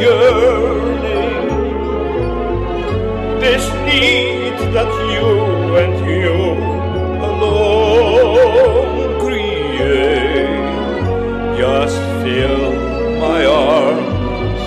yearning, this need that you and you alone create. Just fill my arms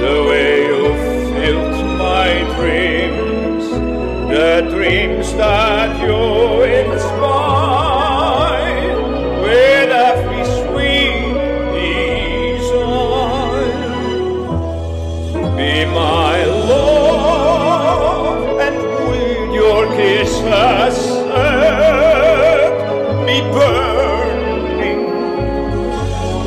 the way you filled my dreams, the dreams that you.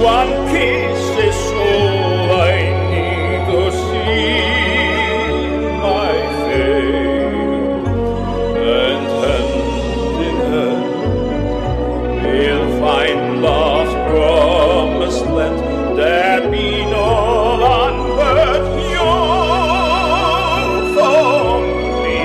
quanti and sola in così Find love's promised land, there be no one but young for me.